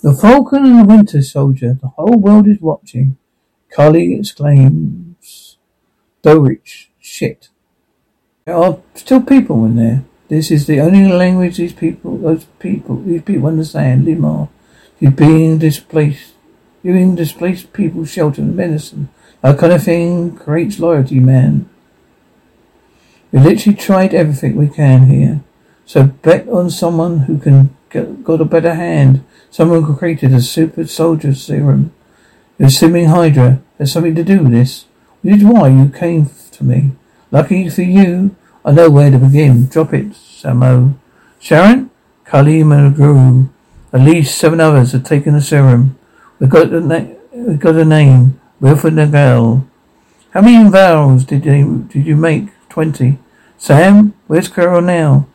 The Falcon and the Winter Soldier. The whole world is watching. Karli exclaims. Dorich. Shit. There are still people in there. This is the only language these people, those people, these people understand. Lemar. You're being displaced. Giving displaced people shelter and medicine. That kind of thing creates loyalty, man. We literally tried everything we can here. So bet on someone who can got a better hand. Someone created a super soldier serum. Assuming Hydra has something to do with this. Which is why you came to me. Lucky for you, I know where to begin. Drop it, Samo. Sharon? Karli Guru. At least seven others have taken the serum. We've got a, na- we've got a name. Wilfred Nagel. How many vows did you, did you make? Twenty. Sam, where's Carol now?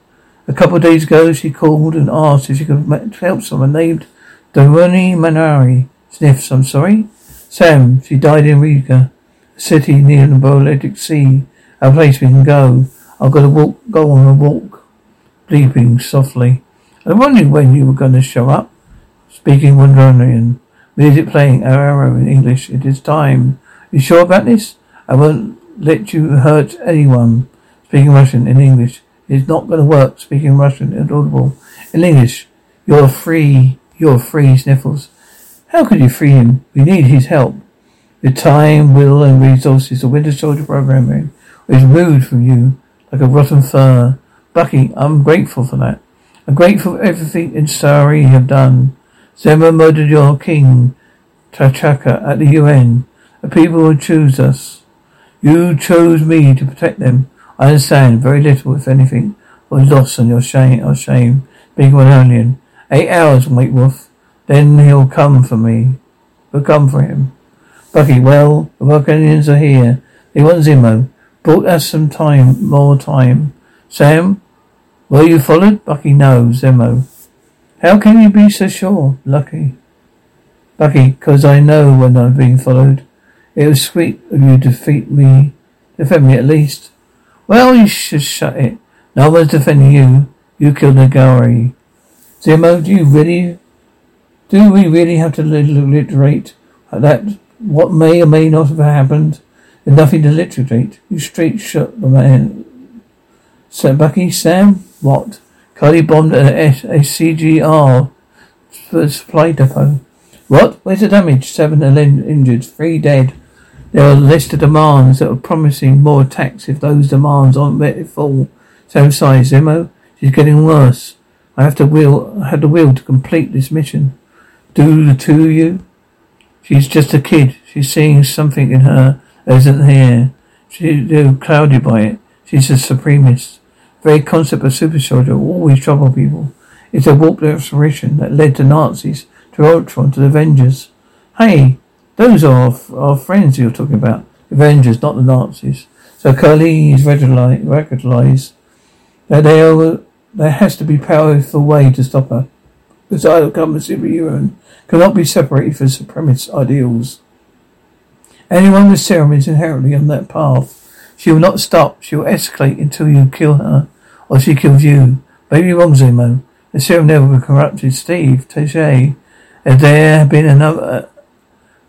A couple of days ago, she called and asked if she could help someone named Doroni Manari. Sniffs, I'm sorry. Sam, she died in Riga, a city near the Baltic Sea. A place we can go. I've got to walk, go on a walk. Bleeping softly. I'm wondering when you were going to show up. Speaking Wandronian. Music playing arrow in English. It is time. You sure about this? I won't let you hurt anyone. Speaking Russian in English. It's not going to work. Speaking Russian inaudible. In English. You're free. You're free, Sniffles. How could you free him? We need his help. The time, will, and resources the Winter Soldier programming is rude from you, like a rotten fur. Bucky, I'm grateful for that. I'm grateful for everything and sorry you have done. Zemo murdered your king, T'Chaka, at the UN. The people who choose us. You chose me to protect them. I understand very little, if anything, was lost on your shame or shame, being an alien. Eight hours, White Wolf. Then he'll come for me. We'll come for him. Bucky, well, the Vulcanians are here. They want Zemo. Brought us some time, more time. Sam, were you followed? Bucky, no. Zemo. How can you be so sure? Lucky. Bucky, because I know when I'm being followed. It was sweet of you to defeat me. Defend me at least. Well, you should shut it. No one's defending you. You killed Nagari. Zemo, do you really, do we really have to alliterate uh, that what may or may not have happened? There's nothing to alliterate. You straight shut the man. So, Bucky, Sam, what? Karli bombed a, a CGR supply depot. What? Where's the damage? Seven injured, three dead. There are a list of demands that are promising more attacks if those demands aren't met in full. Sam sighs, Zemo. She's getting worse. I have to will I have the will to complete this mission. Do the two of you? She's just a kid. She's seeing something in her that isn't here. She's clouded by it. She's a supremist. The very concept of super soldier will always trouble people. It's a warped aspiration that led to Nazis, to Ultron, to the Avengers. Hey, those are our friends you're talking about. The Avengers, not the Nazis. So Karli's recognized that they are, there has to be powerful way to stop her. I become a superhero cannot be separated from supremacist ideals. Anyone with serum is inherently on that path. She will not stop. She will escalate until you kill her or she kills you. Maybe wrong, Zemo. The serum never corrupted Steve Touche. Had there been another,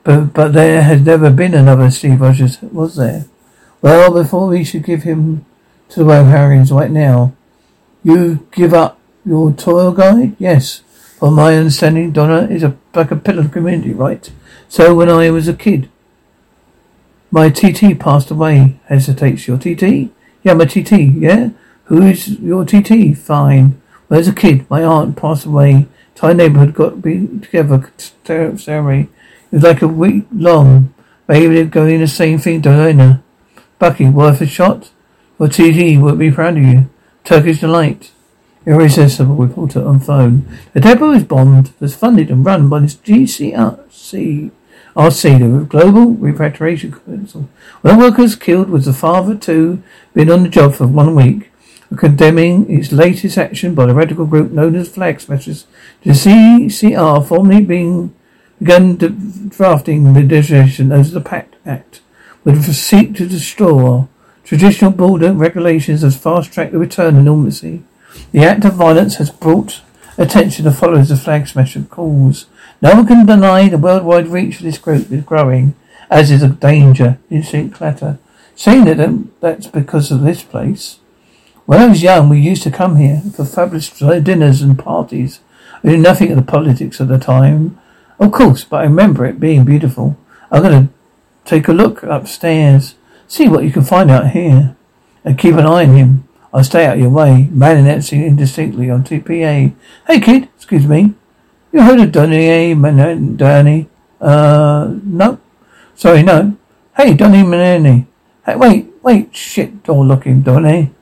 but but there had never been another Steve Rogers, was there? Well, before we should give him to the Roharians right now, you give up your toil guide? Yes. From my understanding, Donna is a like a pillar of community, right? So when I was a kid, my TT passed away. Hesitates your TT? Yeah, my TT. Yeah. Who is your TT? Fine. Well, as a kid, my aunt passed away. Entire neighborhood got to be together ceremony. Like a week long. Maybe they're going the same thing Diana. Bucky, worth a shot? Your TT would be proud of you. Turkish delight. Irresistible reporter on phone. The depot is bombed, was funded and run by this GCRC. RC, the Global Repatriation Council. One workers killed was the father too, been on the job for one week condemning its latest action by the radical group known as Flag Smashers. The CCR formerly being begun drafting legislation as the Pact Act would seek to destroy traditional border regulations as fast track the return of normalcy. The act of violence has brought Attention, the followers of Flag Smasher calls. No one can deny the worldwide reach of this group is growing, as is a danger. Instinct clatter. Saying that um, that's because of this place. When I was young, we used to come here for fabulous dinners and parties. I knew nothing of the politics of the time. Of course, but I remember it being beautiful. I'm going to take a look upstairs, see what you can find out here, and keep an eye on him. I'll stay out of your way. Announcing indistinctly on TPA. Hey kid, excuse me. You heard of Donny, eh? Man, Uh, no. Sorry, no. Hey, Donny Manani. Hey, wait, wait, shit, door looking, Donny.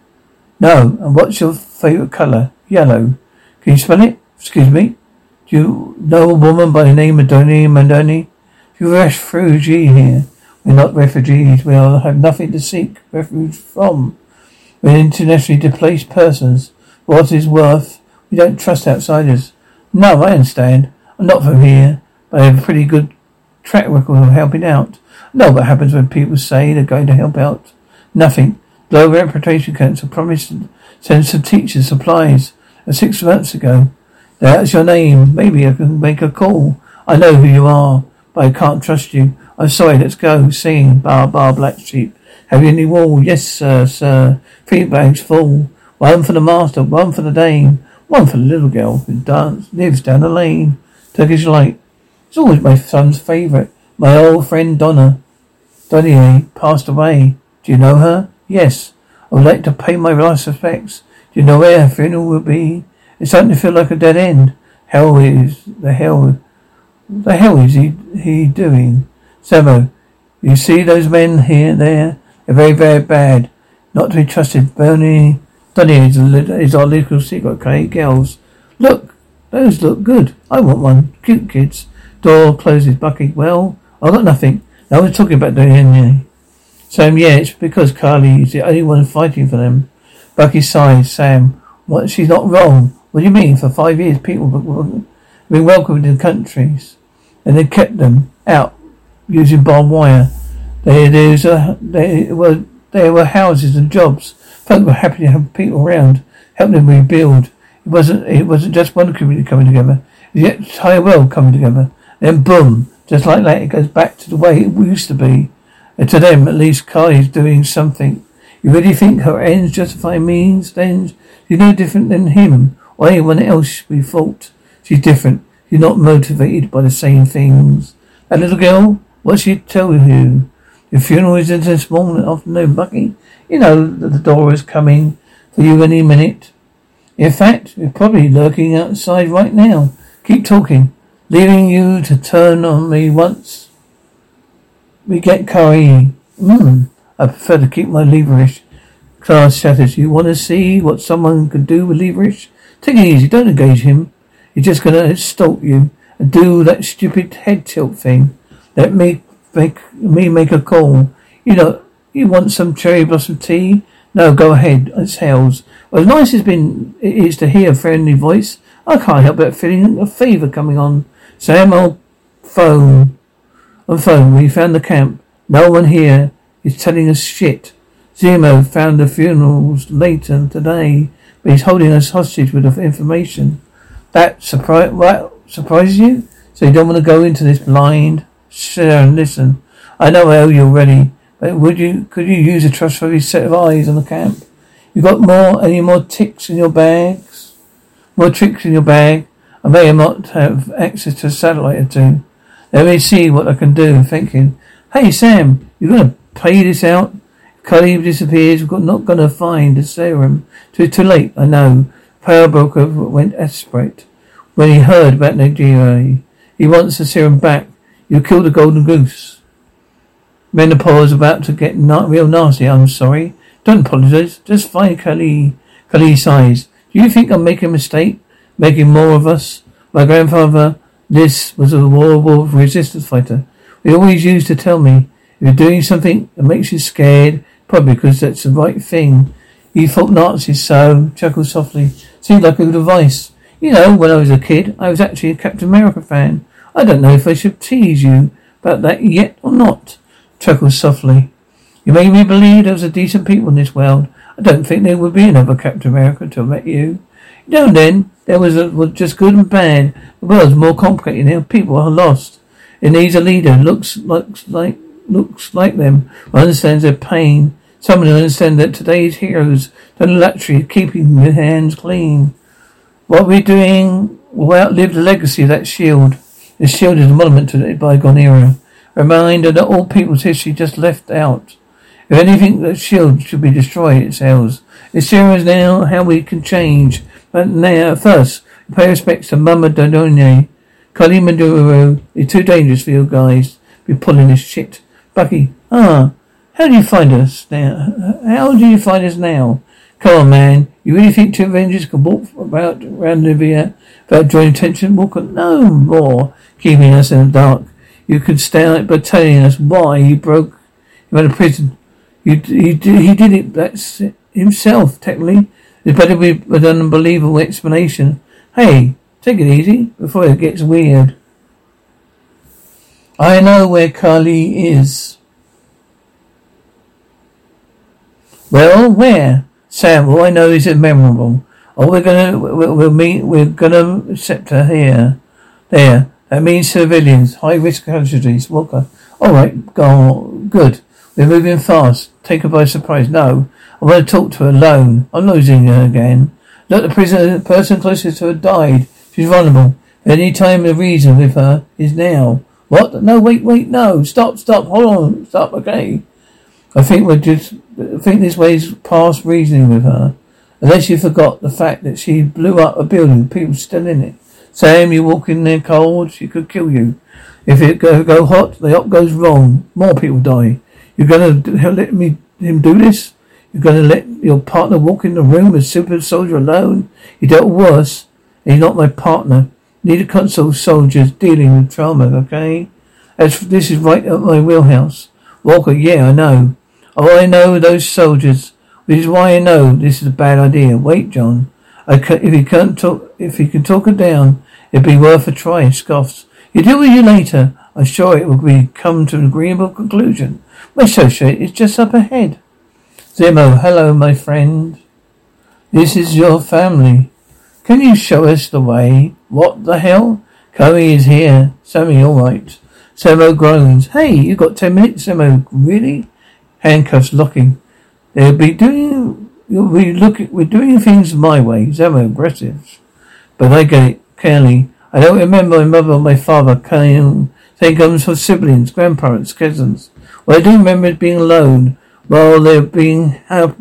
No, and what's your favourite colour? Yellow. Can you spell it? Excuse me? You know a woman by the name of Doni Mandoni? You refugee here. We're not refugees. We have nothing to seek refuge from. We're internationally displaced persons. What is worth? We don't trust outsiders. No, I understand. I'm not from here, but I have a pretty good track record of helping out. No, what happens when people say they're going to help out? Nothing. Global Repatriation Council promised send some teachers supplies uh, six months ago. Uh, That's your name. Maybe I can make a call. I know who you are, but I can't trust you. I'm sorry, let's go. Sing, bar, bar, black sheep. Have you any wool? Yes, sir, sir. Three bags full. One for the master, one for the dame, one for the little girl who dance, lives down the lane. Turkish light. It's always my son's favourite. My old friend Donna. Donnie passed away. Do you know her? Yes. I would like to pay my last respects. Do you know where her funeral will be? It's starting to feel like a dead end. Hell is the hell the hell is he he doing? Samo, you see those men here there? They're very, very bad. Not to be trusted. Bernie Donny is, is our little secret, okay? Girls. Look, those look good. I want one. Cute kids. Door closes. Bucky. Well, I got nothing. No one's talking about the doing Sam, yeah, it's because Karli is the only one fighting for them. Bucky sighs. Sam, what? She's not wrong. What do you mean? For five years, people have been welcomed in countries, and they kept them out using barbed wire. There, there's a, there were, there were houses and jobs. Folk were happy to have people around, help them rebuild. It wasn't, it wasn't just one community coming together. The entire world coming together. Then boom, just like that, it goes back to the way it used to be. And to them, at least, Kai is doing something. You really think her ends justify means? Then she's no different than him or anyone else we thought. She's different. She's not motivated by the same things. That little girl, what she tell you? Your funeral is in this morning afternoon, Bucky. You know that the door is coming for you any minute. In fact, you're probably lurking outside right now. Keep talking, leaving you to turn on me once we get curry. Mmm. I prefer to keep my leverish. Class shatters. You want to see what someone can do with leverish? Take it easy. Don't engage him. He's just going to stalk you and do that stupid head tilt thing. Let me make me make a call. You know, you want some cherry blossom tea? No, go ahead. It's Hales. Well, as nice as been it is to hear a friendly voice, I can't help but feeling a fever coming on. Sam, I'll phone. On phone, we found the camp. No one here is telling us shit. Zemo found the funerals later today, but he's holding us hostage with information. That surprise, what, surprises you? So you don't want to go into this blind? Sure, and listen. I know how you're ready, but would you, could you use a trustworthy set of eyes on the camp? You got more, any more ticks in your bags? More tricks in your bag? I may not have access to a satellite or two. Let me see what I can do. Thinking, hey Sam, you are gonna play this out? Cully disappears, we're not gonna find the serum. Too too late, I know. Broker went desperate when he heard about Nigeria. He wants the serum back. You killed the golden goose. Menopause about to get not real nasty. I'm sorry. Don't apologize. Just find Karli. Karli sighs. Do you think I'm making a mistake? Making more of us? My grandfather this was a war resistance fighter. He always used to tell me, if you're doing something that makes you scared, probably because that's the right thing. You fought Nazis, so, chuckled softly. Seemed like a good advice. You know, when I was a kid, I was actually a Captain America fan. I don't know if I should tease you about that yet or not. Chuckled softly. You made me believe there was a decent people in this world. I don't think there would be another Captain America until I met you. You know, then, there was, a, was just good and bad. The world's more complicated now. People are lost. It needs a leader. Looks, looks like, looks like them. Understands their pain. Someone who understands that today's heroes the luxury of keeping their hands clean. What we're doing will outlive the legacy of that shield. The shield is a monument to the bygone era. A reminder that all people's history just left out. If anything, the shield should be destroyed, it says. This now how we can change. But now, first, pay respects to Mama Dodone. Karli Maduro is too dangerous for you guys be pulling this shit. Bucky, ah, how do you find us now? How do you find us now? Come on, man. You really think two Avengers can walk about around Libya without drawing attention? Walk no more keeping us in the dark. You could start by telling us why he broke him out of prison. You, he, he did it that's himself, technically. It's better with an unbelievable explanation. Hey, take it easy before it gets weird. I know where Karli is. Well, where? Sam, all I know is it's memorable. Oh, we're gonna, we'll, meet, we're gonna accept her here. There. That means civilians, high risk casualties. Walker. Alright, go Good. We're moving fast. Take her by surprise. No. I want to talk to her alone. I'm losing her again. Look, the prisoner, the person closest to her died. She's vulnerable. Any time the reason with her is now. What? No, wait, wait, no. Stop, stop, hold on. Stop, okay. I think we're just, I think this way's past reasoning with her. Unless you forgot the fact that she blew up a building, people still in it. Sam, you walk in there cold, she could kill you. If it go, go hot, the op goes wrong. More people die. You're gonna let me him do this? You're gonna let your partner walk in the room as super soldier alone? You dealt worse. He's not my partner. Need a console soldiers dealing with trauma, okay? As this is right up my wheelhouse. Walker, yeah, I know. Oh, I know those soldiers. Which is why I know this is a bad idea. Wait, John. If he can't talk, if can talk her down, it'd be worth a try. Scoffs. You deal with you later. I'm sure it will be come to an agreeable conclusion. My associate is just up ahead. Zemo, hello, my friend. This is your family. Can you show us the way? What the hell? Chloe is here. Sammy, all right. Zemo groans. Hey, you got ten minutes, Zemo. Really? Handcuffs locking. They'll be doing we look we're doing things my way. Zemo aggressive. But I get it, Kelly. I don't remember my mother or my father came same comes for siblings, grandparents, cousins. Well I do remember being alone while they're being uh,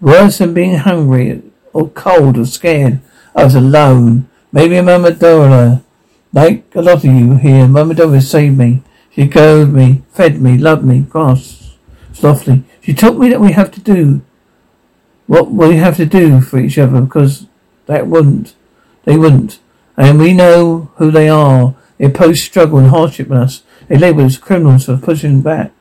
worse than being hungry or cold or scared. I was alone. Maybe Mama Dora. Like a lot of you here, Mama Dora saved me. She clothed me, fed me, loved me, cross softly. She taught me that we have to do what we have to do for each other because that wouldn't. They wouldn't. And we know who they are. They post struggle and hardship in us. They label us criminals for pushing back.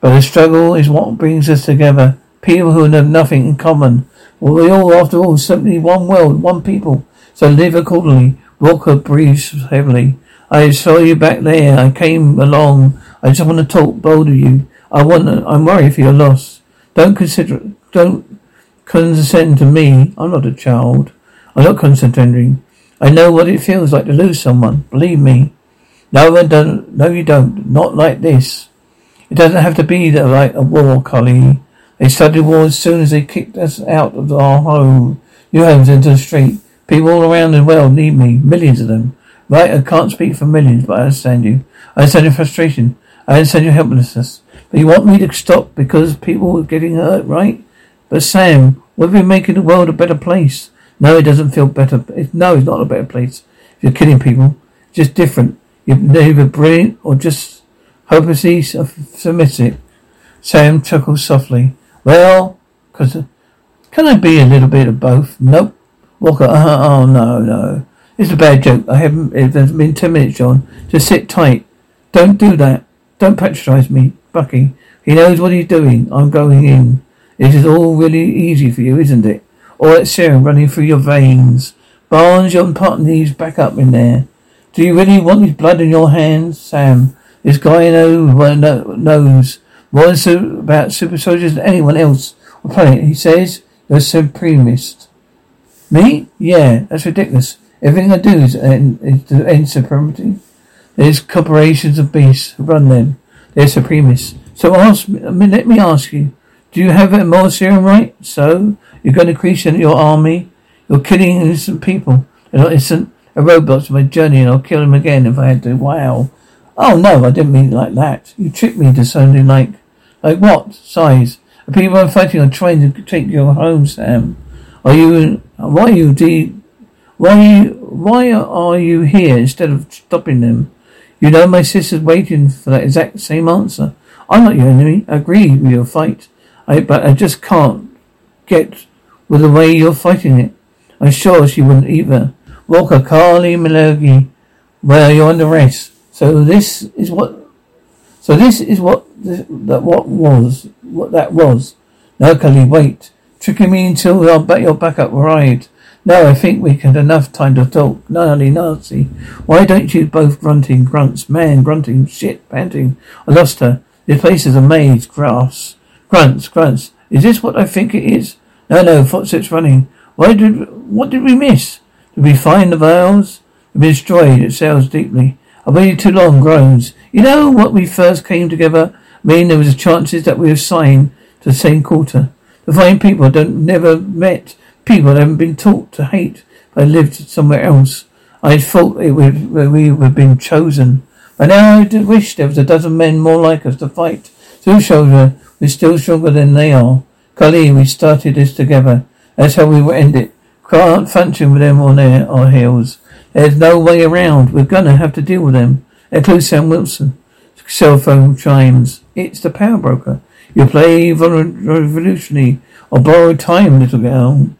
But the struggle is what brings us together. People who have nothing in common. Well, we all, after all, simply one world, one people. So live accordingly. Walker breathes heavily. I saw you back there. I came along. I just want to talk bold of you. I want. I'm worried for your loss. Don't consider. Don't condescend to me. I'm not a child. I'm not condescending. I know what it feels like to lose someone. Believe me. No, I don't. No, you don't. Not like this. It doesn't have to be like a war, Collie. They started war as soon as they kicked us out of our home, new homes into the street. People all around the world need me. Millions of them. Right, I can't speak for millions, but I understand you. I understand your frustration. I understand your helplessness. But you want me to stop because people are getting hurt, right? But Sam, we've been making the world a better place. No, it doesn't feel better. no, it's not a better place. You're killing people. Just different. You're either brilliant or just hopelessly submissive. Sam chuckled softly. Well, cause, can I be a little bit of both? Nope. Walker, uh, oh no, no. It's a bad joke. I haven't, it's been ten minutes, John. Just sit tight. Don't do that. Don't patronize me, Bucky. He knows what he's doing. I'm going in. It is all really easy for you, isn't it? All that serum running through your veins. Barnes, your needs back up in there. Do you really want his blood in your hands? Sam, this guy knows, knows more about super soldiers than anyone else on the planet. He says you're a. Me? Yeah, that's ridiculous. Everything I do is, uh, is to end supremacy. There's corporations of beasts who run them. They're supremists. So ask let me ask you, do you have a more serum right? So, you're going to increase your army? You're killing innocent people. They're not innocent. A robots my journey and I'll kill them again if I had to. Wow. Oh no, I didn't mean it like that. You tricked me to sounding like, like what? Size. The people I'm fighting are trying to take you home, Sam. Are you, why are you, de- why are you, why are you here instead of stopping them? You know my sister's waiting for that exact same answer. I'm not your enemy. I agree with your fight. I, but I just can't get with the way you're fighting it. I'm sure she wouldn't either. Walker, Karli Milagi, well, you're under arrest. So this is what, so this is what, that what was, what that was. No, Karli, wait. Tricking me until I'll bet your backup right. No, I think we had enough time to talk. Gnarly Nazi. Why don't you both grunting grunts? Man, grunting, shit, panting. I lost her. This place is a maze. Grass. Grunts, grunts. Is this what I think it is? No, no, footsteps running. Why did, what did we miss? Did we find the vials? Been destroyed. It sounds deeply. I waited too long, groans. You know what we first came together? I mean, there was chances that we were signed to the same quarter. The find people don't never met, people I haven't been taught to hate, I lived somewhere else. I thought it would, we would have been chosen. But now I wish there was a dozen men more like us to fight. Two shoulder, we're still stronger than they are. Karli, we started this together. That's how we will end it. Can't function with them on their, our heels. There's no way around. We're gonna have to deal with them. Include Sam Wilson. Cell phone chimes. It's the power broker. You play revolutionary or borrow time, little girl.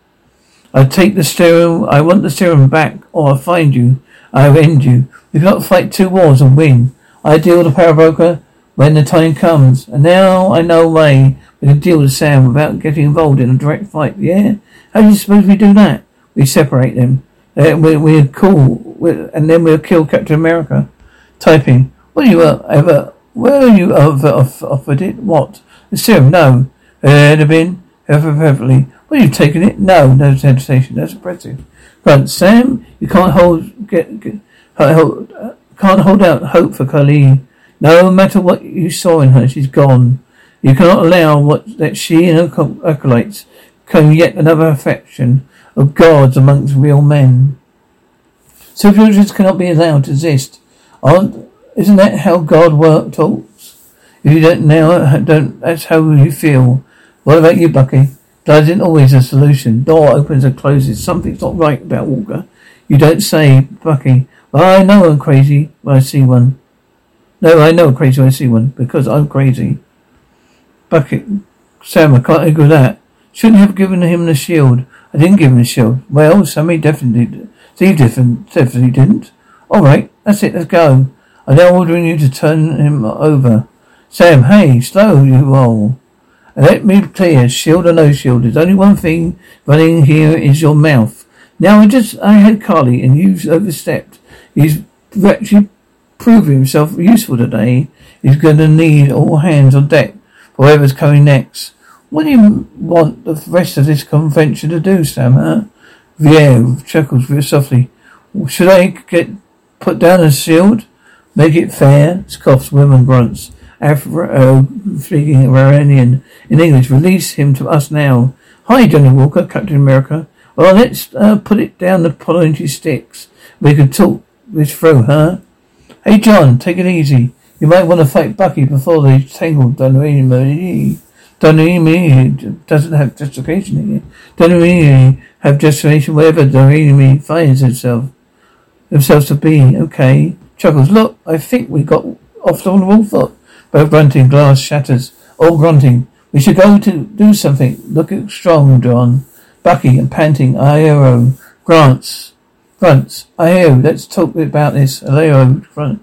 I take the serum. I want the serum back, or I'll find you. I'll end you. We cannot fight two wars and win. I deal with the power broker when the time comes. And now I know way we can deal with Sam without getting involved in a direct fight. Yeah? How do you suppose we do that? We separate them. Uh, we, we're cool. We're, and then we'll kill Captain America. Typing. What you uh, ever, where you ever offered it? What? The serum? No. Heard of been? Perfectly. Well, you've taken it? No, no hesitation. That's impressive. Grunt, Sam, you can't hold, get, get hold, uh, can't hold out hope for Karli. No matter what you saw in her, she's gone. You cannot allow what that she and her acolytes can yet another affection of gods amongst real men. Civilizations cannot be allowed to exist. Aren't, isn't that how God work talks? If you don't now, don't, that's how you feel. What about you, Bucky? Blood isn't always a solution. Door opens and closes. Something's not right about Walker. You don't say, Bucky. Well, I know I'm crazy when I see one. No, I know I'm crazy when I see one because I'm crazy. Bucket, Sam, I can't agree with that. Shouldn't have given him the shield. I didn't give him the shield. Well, Sammy definitely did. Steve definitely didn't. All right, that's it. Let's go. I'm now ordering you to turn him over. Sam, hey, slow you roll. And let me clear, shield or no shield, there's only one thing running here is your mouth. Now I just, I had Karli and you've overstepped. He's actually proving himself useful today. He's going to need all hands on deck for whatever's coming next. What do you want the rest of this convention to do, Sam, huh? Vier chuckles very softly. Should I get put down a shield? Make it fair? Scoffs, women grunts. Afro, uh, speaking Iranian in English. Release him to us now. Hi, Johnny Walker, Captain America. Well, let's uh, put it down the pointy sticks. We can talk this through, huh? Hey, John, take it easy. You might want to fight Bucky before they tangle Dunleary. Dunleary doesn't have justification here. Dunleary have justification wherever Dunleary finds himself themselves to be. Okay. Chuckles, look, I think we got off on the wrong foot. Both grunting, glass shatters. All grunting. We should go to do something. Look strong, John. Bucky and panting. Aero. Grants. Grunts. Aero. Let's talk about this. Aero. Grunt.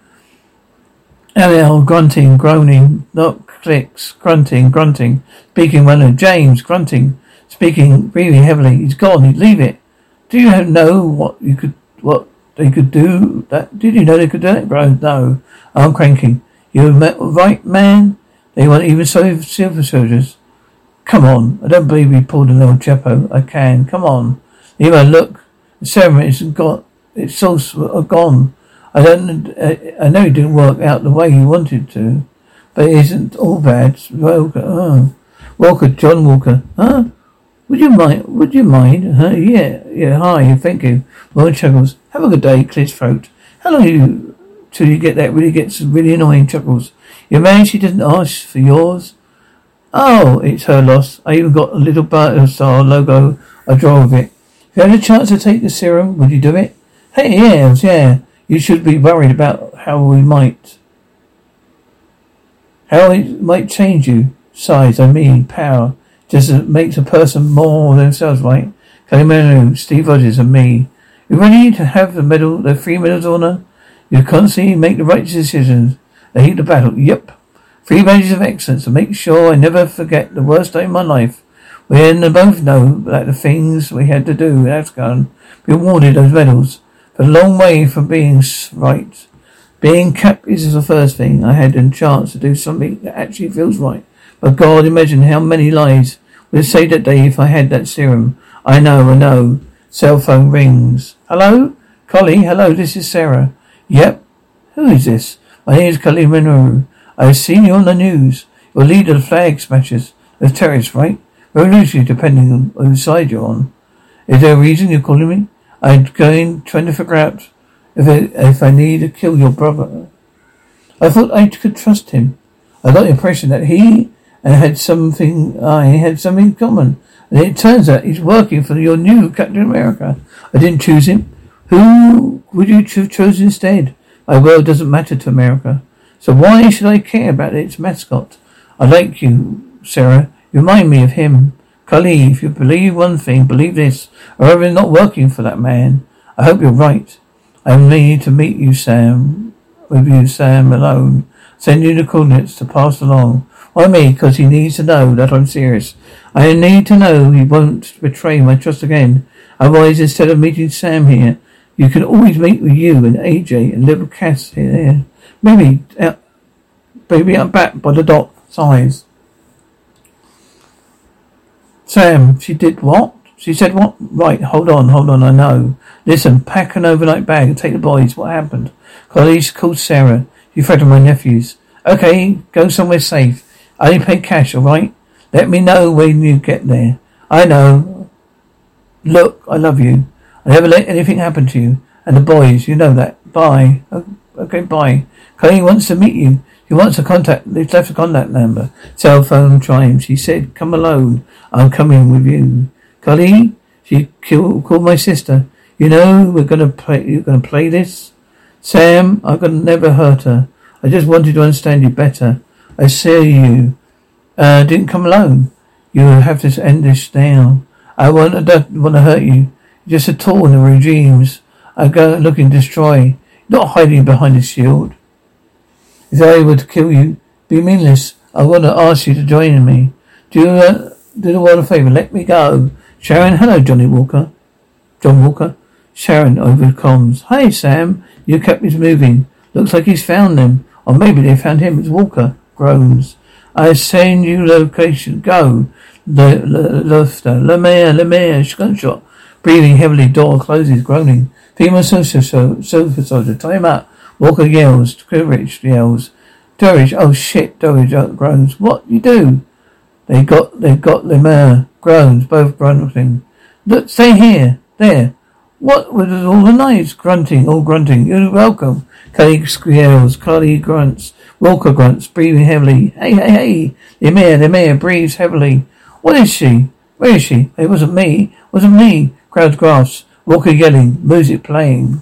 Ariel grunting, groaning, not clicks, grunting, grunting, speaking one James grunting, speaking breathing heavily. He's gone. He'd leave it. Do you know what you could, what they could do? That did you know they could do it, bro? No, I'm cranking. You're right, man. They want even so silver soldiers. Come on. I don't believe we pulled a little Chapo. I can. Come on. Eva, look. The ceremony's got, it's all uh, gone. I don't, uh, I know it didn't work out the way you wanted to, but it isn't all bad. Walker, oh. Walker, John Walker, huh? Would you mind? Would you mind? Huh? Yeah, yeah. Hi, thank you. Well, Chuckles. Have a good day. Clears throat. How long you till you get that? Really gets really annoying. Chuckles. Your man, she doesn't ask for yours. Oh, it's her loss. I even got a little Battlestar logo. I drove it. If you had a chance to take the serum, would you do it? Hey, yeah, yeah. You should be worried about how we might, how it might change you. Size, I mean, power. Just makes a person more themselves, right? Kalimenu, Steve Rogers, and me. You ready to have the medal, the three medals honor? You constantly make the right decisions. The heat of battle. Yep. Three badges of excellence to make sure I never forget the worst day of my life. We both know that the things we had to do in Afghan be awarded those medals. But a long way from being right. Being capped is the first thing. I had a chance to do something that actually feels right. But God, imagine how many lives would have saved that day if I had that serum. I know, I know. Cell phone rings. Hello? Karli, hello, this is Sarah. Yep. Who is this? My name is Karli Minoru. I have seen you on the news. You're leader of flag smashers. The terrorists, right? Revolutionary, depending on whose side you're on. Is there a reason you're calling me? I'm going, trying to figure out if I, if I need to kill your brother. I thought I could trust him. I got the impression that he and had something, I had something in common. And it turns out he's working for your new Captain America. I didn't choose him. Who would you have chosen instead? My world doesn't matter to America. So why should I care about its mascot? I like you, Sarah. You remind me of him. Karli, if you believe one thing, believe this. Or I'm not working for that man. I hope you're right. I need to meet you, Sam. With you, Sam, alone. Send you the coordinates to pass along. Why me? Because he needs to know that I'm serious. I need to know he won't betray my trust again. Otherwise, instead of meeting Sam here, you can always meet with you and AJ and little Cass here. Maybe, uh, maybe I'm back by the dock. Size. Sam, she did what? She said what? Right, hold on, hold on, I know. Listen, pack an overnight bag and take the boys. What happened? Colleagues called Sarah. She threatened my nephews. Okay, go somewhere safe. I only pay cash, alright? Let me know when you get there. I know. Look, I love you. I never let anything happen to you. And the boys, you know that. Bye. Okay, bye. Chloe wants to meet you. She wants to contact. Left a contact number. Cell phone chimes. She said, "Come alone. I'm coming with you." Chloe, she called my sister. You know we're gonna play. You're gonna play this, Sam. I'm gonna never hurt her. I just wanted to understand you better. I see you. Uh, didn't come alone. You have to end this now. I want, I don't want to hurt you. Just a tool in the regimes. I go looking to destroy. Not hiding behind a shield. If I were to kill you, be meaningless. I want to ask you to join me. Do you uh, do the world a favour? Let me go. Sharon, hello, Johnny Walker. John Walker. Sharon over comms. Hey, Sam. Your captain's moving. Looks like he's found them. Or maybe they found him. It's Walker. Groans. I send you location. Go. The Lufter. Lemar, Lemar. Gunshot. Breathing heavily. Door closes. Groaning. Female sofa, sofa soldier. Time out. Walker yells. Durridge yells. Durridge, oh shit, Durridge oh, groans. What you do? They got, they got Lemar. Uh, groans, both grunting. Look, stay here. There. What with all the knives? Grunting, all grunting. You're welcome. Kelly yells. Karli grunts. Walker grunts, breathing heavily. Hey, hey, hey. Lemar, Lemar breathes heavily. What is she? Where is she? It wasn't me. It wasn't me. Crowd grasps. Walker yelling, music playing.